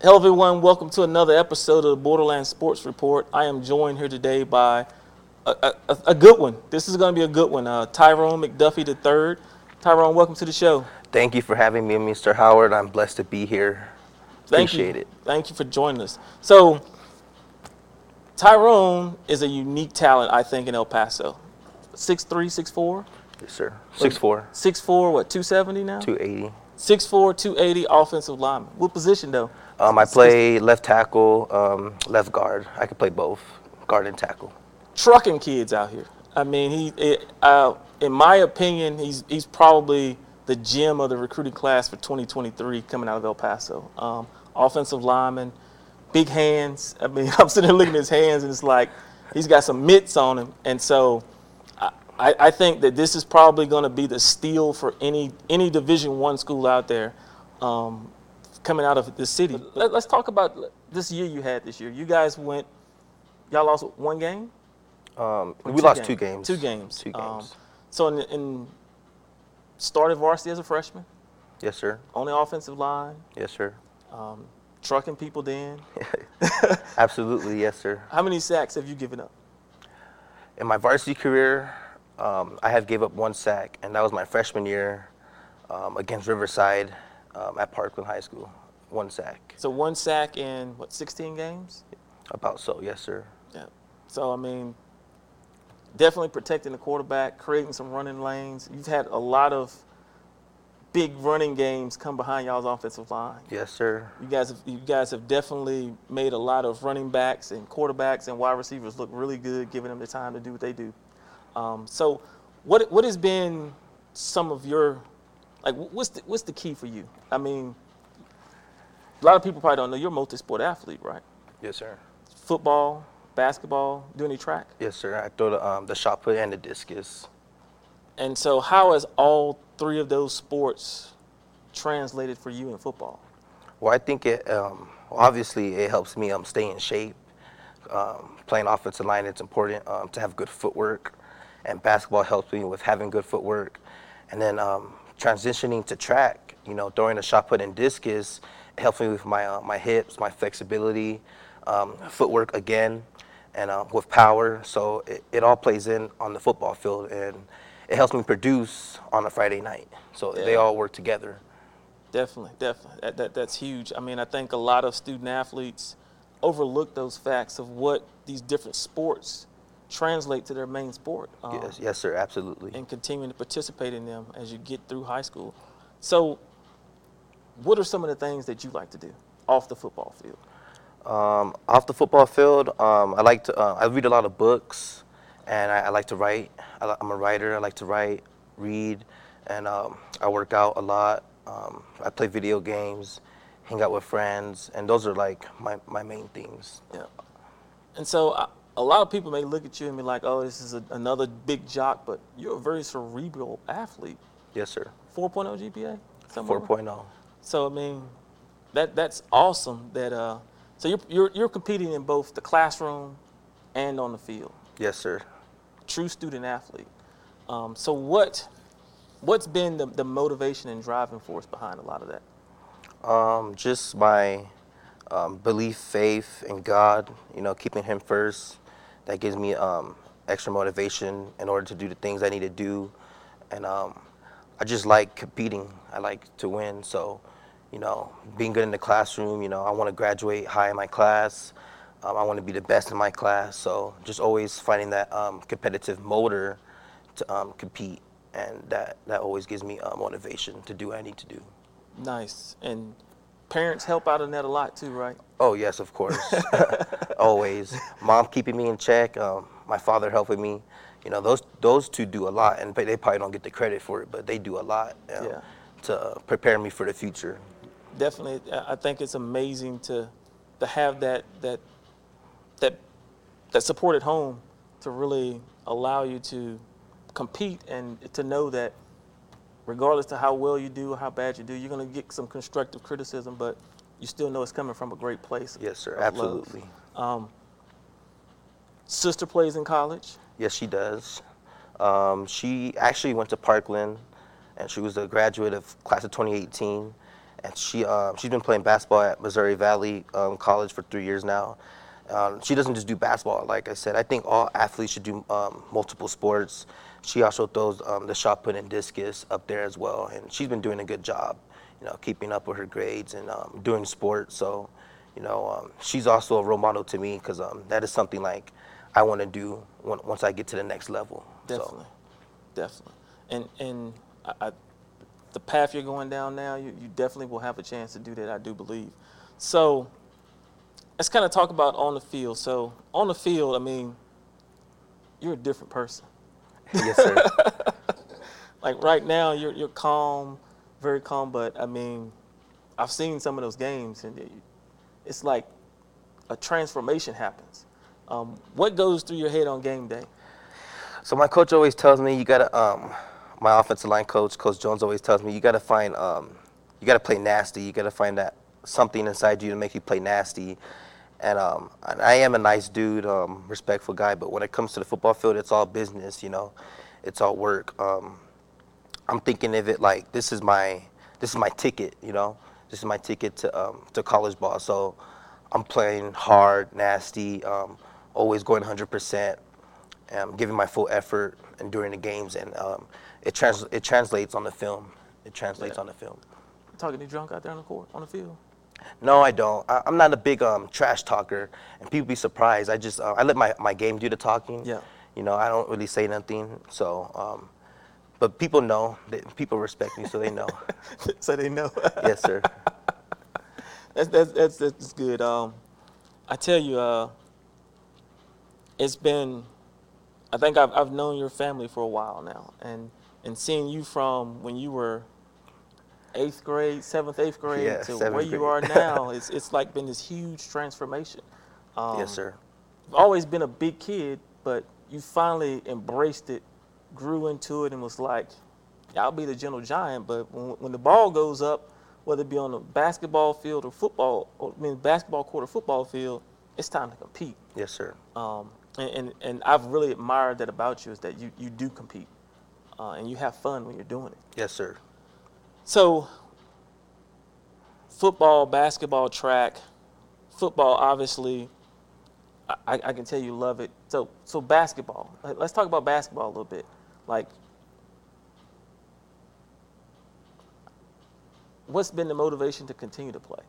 Hello, everyone. Welcome to another episode of the Borderland Sports Report. I am joined here today by a, a, a good one. This is going to be a good one. Uh, Tyrone McDuffie III. Tyrone, welcome to the show. Thank you for having me, Mr. Howard. I'm blessed to be here. Thank Appreciate you. it. Thank you for joining us. So, Tyrone is a unique talent, I think, in El Paso. 6'3", 6'4", Yes, sir. Six four, Six four. what, 270 now? two eighty. 6'4", 280, offensive lineman. What position, though? Um, I play left tackle, um, left guard. I can play both, guard and tackle. trucking kids out here. I mean, he, it, uh, in my opinion, he's he's probably the gem of the recruiting class for 2023 coming out of El Paso. Um, offensive lineman, big hands. I mean, I'm sitting there looking at his hands, and it's like he's got some mitts on him, and so. I- I, think that this is probably going to be the steal for any any Division One school out there um, coming out of this city. Let, us talk about this year you had this year. You guys went, y'all lost one game. Um, we two lost two games. Two games. Two Um, games. so in, in started varsity as a freshman, yes, sir. on the offensive line, Yes, sir. um, trucking people. Then, Absolutely, yes, sir. how many sacks have you given up? In my varsity career, um, I have gave up one sack, and that was my freshman year um, against Riverside um, at Parkland High School. One sack. So one sack in what 16 games? About so, yes, sir. Yeah. So I mean, definitely protecting the quarterback, creating some running lanes. You've had a lot of big running games come behind y'all's offensive line. Yes, sir. You guys, have, you guys have definitely made a lot of running backs and quarterbacks and wide receivers look really good, giving them the time to do what they do. Um, so, what what has been some of your like? What's the, what's the key for you? I mean, a lot of people probably don't know you're a multi-sport athlete, right? Yes, sir. Football, basketball, do any track, Yes, sir. I throw the um, the shot put and the discus. and so how has all three of those sports translated for you in football? Well, I think it um, obviously it helps me um, stay in shape. Um, playing offensive line, it's important um, to have good footwork, and basketball helps me with having good footwork. And then um, transitioning to track, you know, throwing a shot put and discus, helps me with my uh, my hips, my flexibility, um, footwork again, and uh, with power. So it, it all plays in on the football field, and it helps me produce on a Friday night. So they all work together. Definitely, definitely. That, that, that's huge. I mean, I think a lot of student athletes overlook those facts of what these different sports translate to their main sport um, Yes, yes, sir, absolutely. and continuing to participate in them as you get through high school. So, what are some of the things that you like to do off the football field? Um, off the football field, um, I like to. Uh, I read a lot of books, and I, I like to write. I, I'm a writer. I like to write, read, and um, I work out a lot. Um, I play video games, hang out with friends, and those are like my, my main things. Yeah. And so, I, a lot of people may look at you and be like, "Oh, this is a, another big jock," but you're a very cerebral athlete. Yes, sir. 4.0 GPA. 4.0. So I mean, that that's awesome. That uh, so you're you're you're competing in both the classroom and on the field. Yes, sir. True student athlete. Um, so what what's been the, the motivation and driving force behind a lot of that? Um, just my um, belief, faith in God, you know, keeping Him first. That gives me um, extra motivation in order to do the things I need to do. And um, I just like competing. I like to win. So, you know, being good in the classroom, you know, I want to graduate high in my class. Um, I want to be the best in my class. So, just always finding that um, competitive motor to um, compete. And that, that always gives me uh, motivation to do what I need to do. Nice. And parents help out in that a lot too, right? Oh yes, of course. Always. Mom keeping me in check. Um, my father helping me. You know, those those two do a lot, and they probably don't get the credit for it, but they do a lot um, Yeah. to prepare me for the future. Definitely, I I think it's amazing to to have that that that that support at home to really allow you to compete and to know that regardless to how well you do or how bad you do, you're going to get some constructive criticism, but you still know it's coming from a great place. Yes, sir. Absolutely. Um, sister plays in college. Yes, she does. Um, she actually went to Parkland, and she was a graduate of class of 2018. and she um, she's been playing basketball at Missouri Valley um, College for three years now. Um, she doesn't just do basketball, like I said. I think all athletes should do um, multiple sports. She also throws um, the shot put and discus up there as well, and she's been doing a good job, you know, keeping up with her grades and um, doing sports. So, you know, um, she's also a role model to me because um, that is something like I want to do when, once I get to the next level. So, Definitely, definitely. And and I, I, the path you're going down now, you, you definitely will have a chance to do that. I do believe. So let's kind of talk about on the field. So on the field, I mean, you're a different person. Yes, sir. Like right now, you're you're calm, very calm. But I mean, I've seen some of those games, and it- it's like a transformation happens. Um, what goes through your head on game day? So my coach always tells me you gotta um my offensive line coach, Coach Jones always tells me you gotta find um you gotta play nasty. You gotta find that something inside you to make you play nasty. And um I am a nice dude, um, respectful guy, but when it comes to the football field it's all business, you know. It's all work. Um I'm thinking of it like this is my this is my ticket, you know. This is my ticket to um, to college ball. So I'm playing hard, nasty, um, always going 100%, um, giving my full effort and during the games, and um, it trans it translates on the film. It translates Yeah. on the film. Talking to drunk out there on the court, on the field. No, I don't. I, I'm not a big um, trash talker, and people be surprised. I just uh, I let my, my game do the talking. Yeah. You know, I don't really say nothing. So, um, but people know. That people respect me, so they know. so they know. yes, sir. that's, that's that's that's good. Um, I tell you, uh, it's been. I think I've I've known your family for a while now, and and seeing you from when you were eighth grade, seventh, eighth grade Yeah, to where you are now, it's it's like been this huge transformation. Um, yes, sir. Always been a big kid, but you finally embraced it, grew into it, and was like, "Yeah, "I'll be the gentle giant." But when, when the ball goes up, whether it be on the basketball field or football, or, I mean basketball court or football field, it's time to compete. Yes, sir. Um, and, and and I've really admired that about you is that you you do compete, uh, and you have fun when you're doing it. Yes, sir. So, football, basketball, track, football, obviously, I, I can tell you love it. So, so basketball. Let- Let's talk about basketball a little bit. Like, what's been the motivation to continue to play?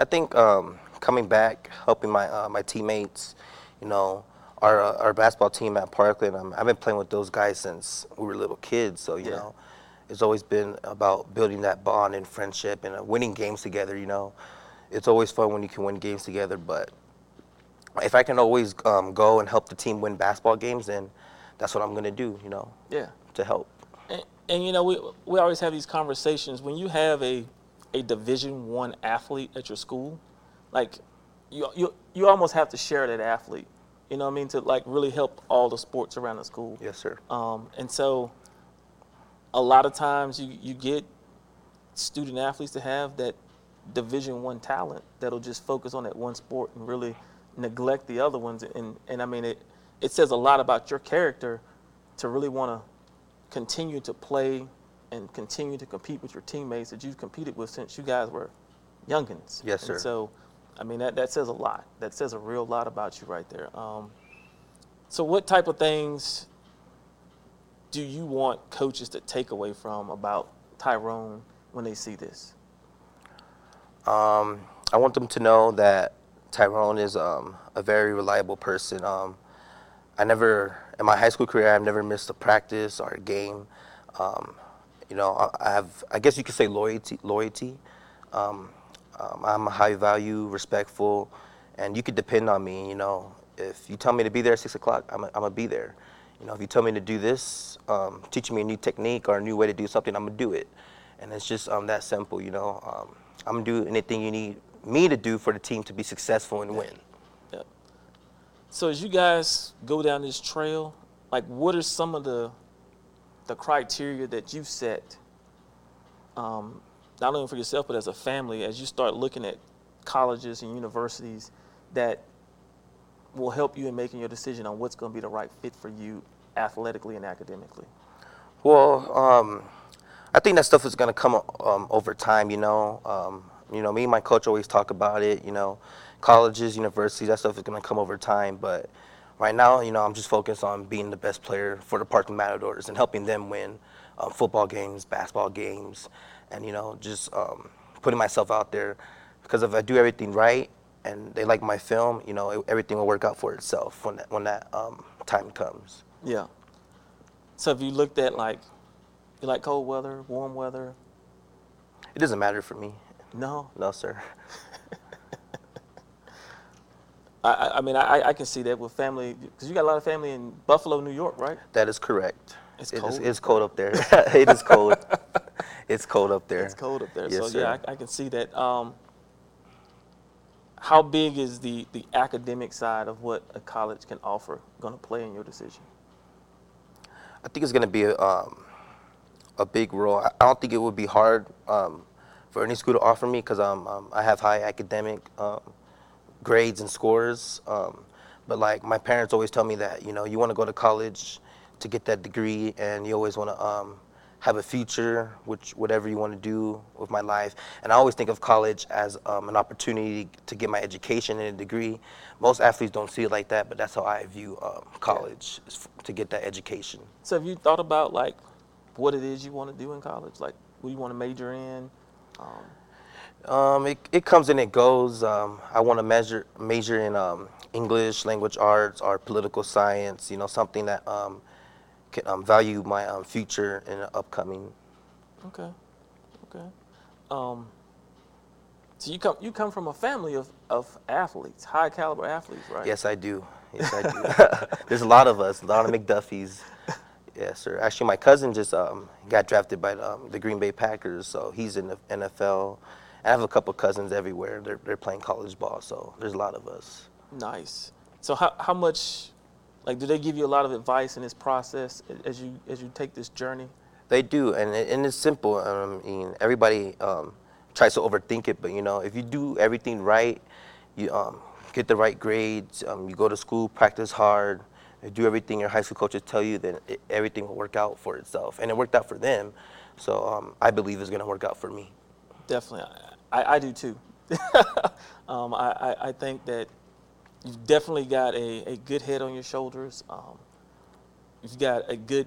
I think um, coming back, helping my uh, my teammates, you know, our uh, our basketball team at Parkland. Um, I've been playing with those guys since we were little kids. So you Yeah. know, it's always been about building that bond and friendship and uh, winning games together. You know, it's always fun when you can win games together. But if I can always um, go and help the team win basketball games, then that's what I'm gonna do. You know, Yeah. to help. And, and you know, we we always have these conversations when you have a a Division One athlete at your school, like you you you almost have to share that athlete. You know what I mean? To like really help all the sports around the school. Yes, sir. Um, and so, a lot of times you you get student athletes to have that Division One talent that'll just focus on that one sport and really neglect the other ones. And and I mean it it says a lot about your character to really want to continue to play and continue to compete with your teammates that you've competed with since you guys were youngins. Yes, And sir. so, I mean that that says a lot. That says a real lot about you right there. Um, so, what type of things do you want coaches to take away from about Tyrone when they see this? Um, I want them to know that Tyrone is um, a very reliable person. Um, I never, in my high school career, I've never missed a practice or a game. Um, you know, I, I have, I guess you could say loyalty. Loyalty. Um, um, I'm a high value, respectful, and you could depend on me. You know, if you tell me to be there at six o'clock, I'm, I'm gonna be there. You know, if you tell me to do this, um, teach me a new technique or a new way to do something, I'm gonna do it. And it's just um, that simple. You know, um, I'm gonna do anything you need me to do for the team to be successful and win. Yep. So as you guys go down this trail, like what are some of the the criteria that you've set, um, not only for yourself but as a family, as you start looking at colleges and universities that will help you in making your decision on what's going to be the right fit for you athletically and academically? Well, um, I think that stuff is gonna come um, over time. You know, um, you know, me and my coach always talk about it. You know, colleges, universities, that stuff is gonna come over time. But right now, you know, I'm just focused on being the best player for the Parkland Matadors and helping them win um, football games, basketball games, and you know, just um, putting myself out there. Because if I do everything right and they like my film, you know, it, everything will work out for itself when that, when that um, time comes. Yeah. So have you looked at like, you like cold weather, warm weather? It doesn't matter for me. No. No, sir. I, I- mean, I, I can see that with family, because you got a lot of family in Buffalo, New York, right? That is correct. It's It is- cold. it's cold up there. it is cold. It's cold up there. It's cold up there. Yes, so sir. yeah, I, I can see that. Um, how big is the, the academic side of what a college can offer going to play in your decision? I think it's going to be a, um, a big role. I don't think it would be hard um, for any school to offer me because um, I have high academic um, grades and scores. Um, but like my parents always tell me that you know you want to go to college to get that degree, and you always want to um, have a future, which whatever you want to do with my life. And I always think of college as um, an opportunity to get my education and a degree. Most athletes don't see it like that, but that's how I view um, college f- to get that education. So have you thought about like what it is you want to do in college? Like what you want to major in? Um, Um, it, it comes and it goes. Um, I want to measure major in um, English, language arts, or political science. You know, something that um, can um, value my um, future in the upcoming. okay, okay. Um, so you come you come from a family of, of athletes, high caliber athletes, right? Yes, I do. Yes, I do. There's a lot of us, a lot of McDuffies. Yes, sir. Actually, my cousin just um, got drafted by um, the Green Bay Packers, so he's in the NFL. I have a couple cousins everywhere. They're, they're playing college ball, so there's a lot of us. Nice. So how how much, like, do they give you a lot of advice in this process as you as you take this journey? They do, and it, and it's simple. Um, I mean, everybody um, tries to overthink it, but you know, if you do everything right, you um, get the right grades, um, you go to school, practice hard, do everything your high school coaches tell you, then it, everything will work out for itself. And it worked out for them, so um, I believe it's going to work out for me. Definitely, I, I, I do too. um, I, I, I think that you've definitely got a, a good head on your shoulders. Um, you've got a good,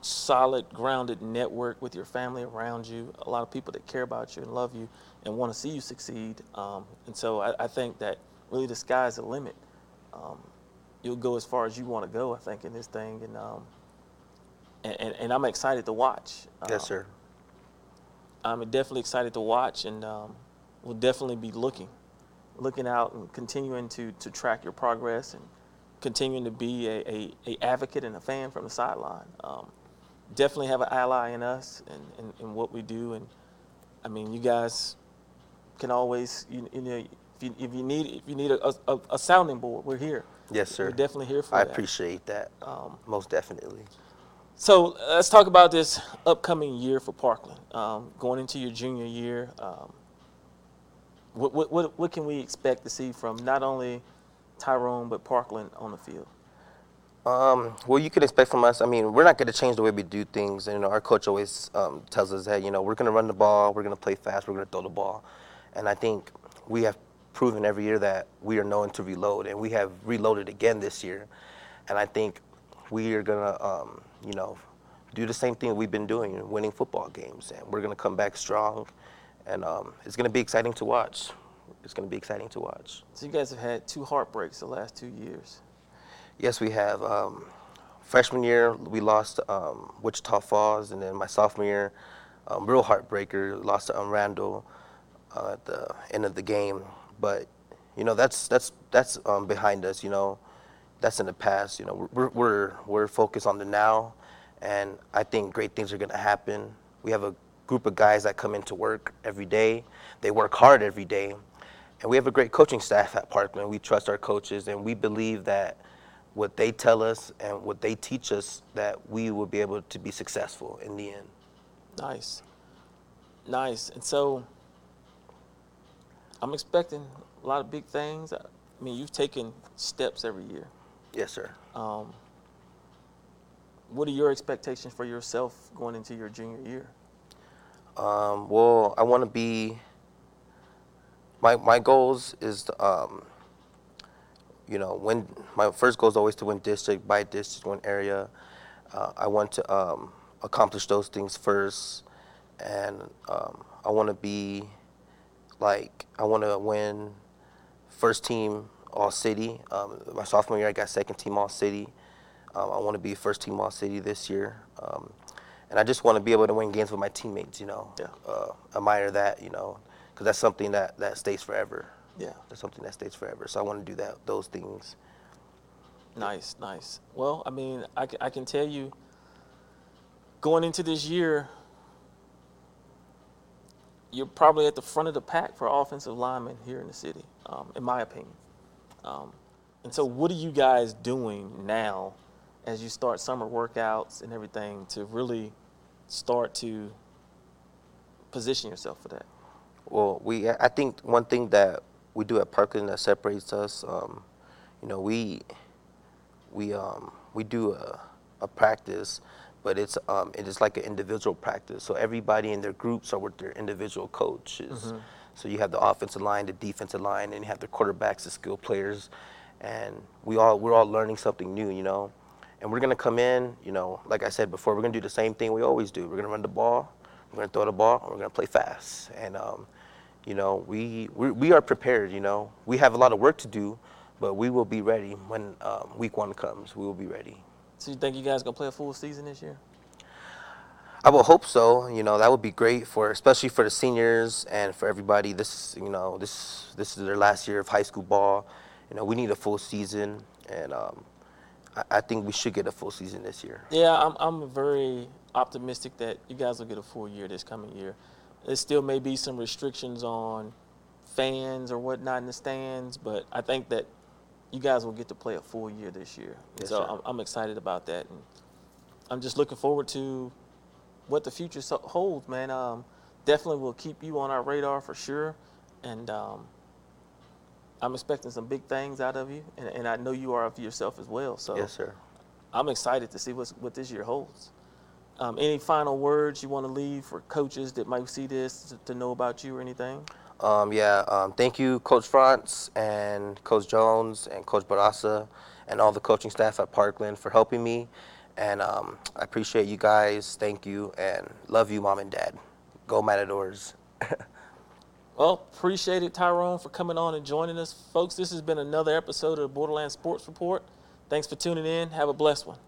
solid, grounded network with your family around you. A lot of people that care about you and love you and want to see you succeed. Um, and so I, I think that really the sky's the limit. Um, you'll go as far as you want to go, I think, in this thing. And, um, and, and, and I'm excited to watch. Yes, Um, sir. I'm definitely excited to watch, and um, we'll definitely be looking, looking out, and continuing to to track your progress, and continuing to be a, a, a advocate and a fan from the sideline. Um, definitely have an ally in us and, and, and what we do, and I mean, you guys can always, you, you know, if you, if you need if you need a, a, a sounding board, we're here. Yes, sir. We're definitely here for I that. appreciate that. Um, Most definitely. So let's talk about this upcoming year for Parkland. Um, going into your junior year, um, what, what, what, what can we expect to see from not only Tyrone but Parkland on the field? Um, well, you can expect from us. I mean, we're not going to change the way we do things. And, you know, our coach always um, tells us that you know we're going to run the ball, we're going to play fast, we're going to throw the ball, and I think we have proven every year that we are known to reload, and we have reloaded again this year. And I think we are going to, um, you know, do the same thing we've been doing, winning football games, and we're going to come back strong, and um, it's going to be exciting to watch. It's going to be exciting to watch. So you guys have had two heartbreaks the last two years. Yes, we have. Um, freshman year, we lost um, Wichita Falls, and then my sophomore year, um, real heartbreaker, lost to um, Randall uh, at the end of the game. But you know, that's that's that's um, behind us. You know, that's in the past. You know, we're we're we're focused on the now, and I think great things are going to happen. We have a group of guys that come into work every day. They work hard every day, and we have a great coaching staff at Parkland. We trust our coaches, and we believe that what they tell us and what they teach us that we will be able to be successful in the end. Nice, nice. And so I'm expecting a lot of big things. I mean, you've taken steps every year. Yes, sir. Um, what are your expectations for yourself going into your junior year? Um, well, I want to be. My my goals is to, um, you know, win. My first goal is always to win district by district, one area. Uh, I want to um, accomplish those things first, and um, I want to be like I want to win first team all city. Um, my sophomore year, I got second team all city. Um, I want to be first team all city this year. Um, and I just want to be able to win games with my teammates. You know, Yeah. uh, admire that. You know, because that's something that that stays forever. Yeah. That's something that stays forever. So I want to do that. Those things. Nice, nice. Well, I mean, I, I can tell you, going into this year, you're probably at the front of the pack for offensive linemen here in the city, um, in my opinion. Um, and so, what are you guys doing now as you start summer workouts and everything to really start to position yourself for that? Well, we I think one thing that we do at Parkland that separates us, um, you know, we we um, we do a, a practice, but it's um, it is like an individual practice. So everybody in their groups are with their individual coaches. So you have the offensive line, the defensive line, and you have the quarterbacks, the skill players, and we all we're all learning something new, you know. And we're gonna come in, you know, like I said before, we're gonna do the same thing we always do. We're gonna run the ball, we're gonna throw the ball, and we're gonna play fast. And um, you know, we, we we are prepared. You know, we have a lot of work to do, but we will be ready when um, week one comes. We will be ready. So, you think you guys gonna play a full season this year? I will hope so. You know, that would be great for, especially for the seniors and for everybody. This, you know, this this is their last year of high school ball. You know, we need a full season, and um, I, I think we should get a full season this year. Yeah, I'm, I'm very optimistic that you guys will get a full year this coming year. There still may be some restrictions on fans or whatnot in the stands, but I think that you guys will get to play a full year this year. Yes, so. I'm, I'm excited about that. And I'm just looking forward to what the future holds, man. Um, definitely will keep you on our radar for sure. And um, I'm expecting some big things out of you, and, and I know you are of yourself as well. So Yes, sir. I'm excited to see what's, what this year holds. Um, any final words you want to leave for coaches that might see this to, to know about you or anything? Um, yeah, um, thank you, Coach France and Coach Jones and Coach Barasa and all the coaching staff at Parkland for helping me. And um, I appreciate you guys. Thank you and love you, mom and dad. Go Matadors. Well, appreciate it, Tyrone, for coming on and joining us. Folks, this has been another episode of the Borderland Sports Report. Thanks for tuning in. Have a blessed one.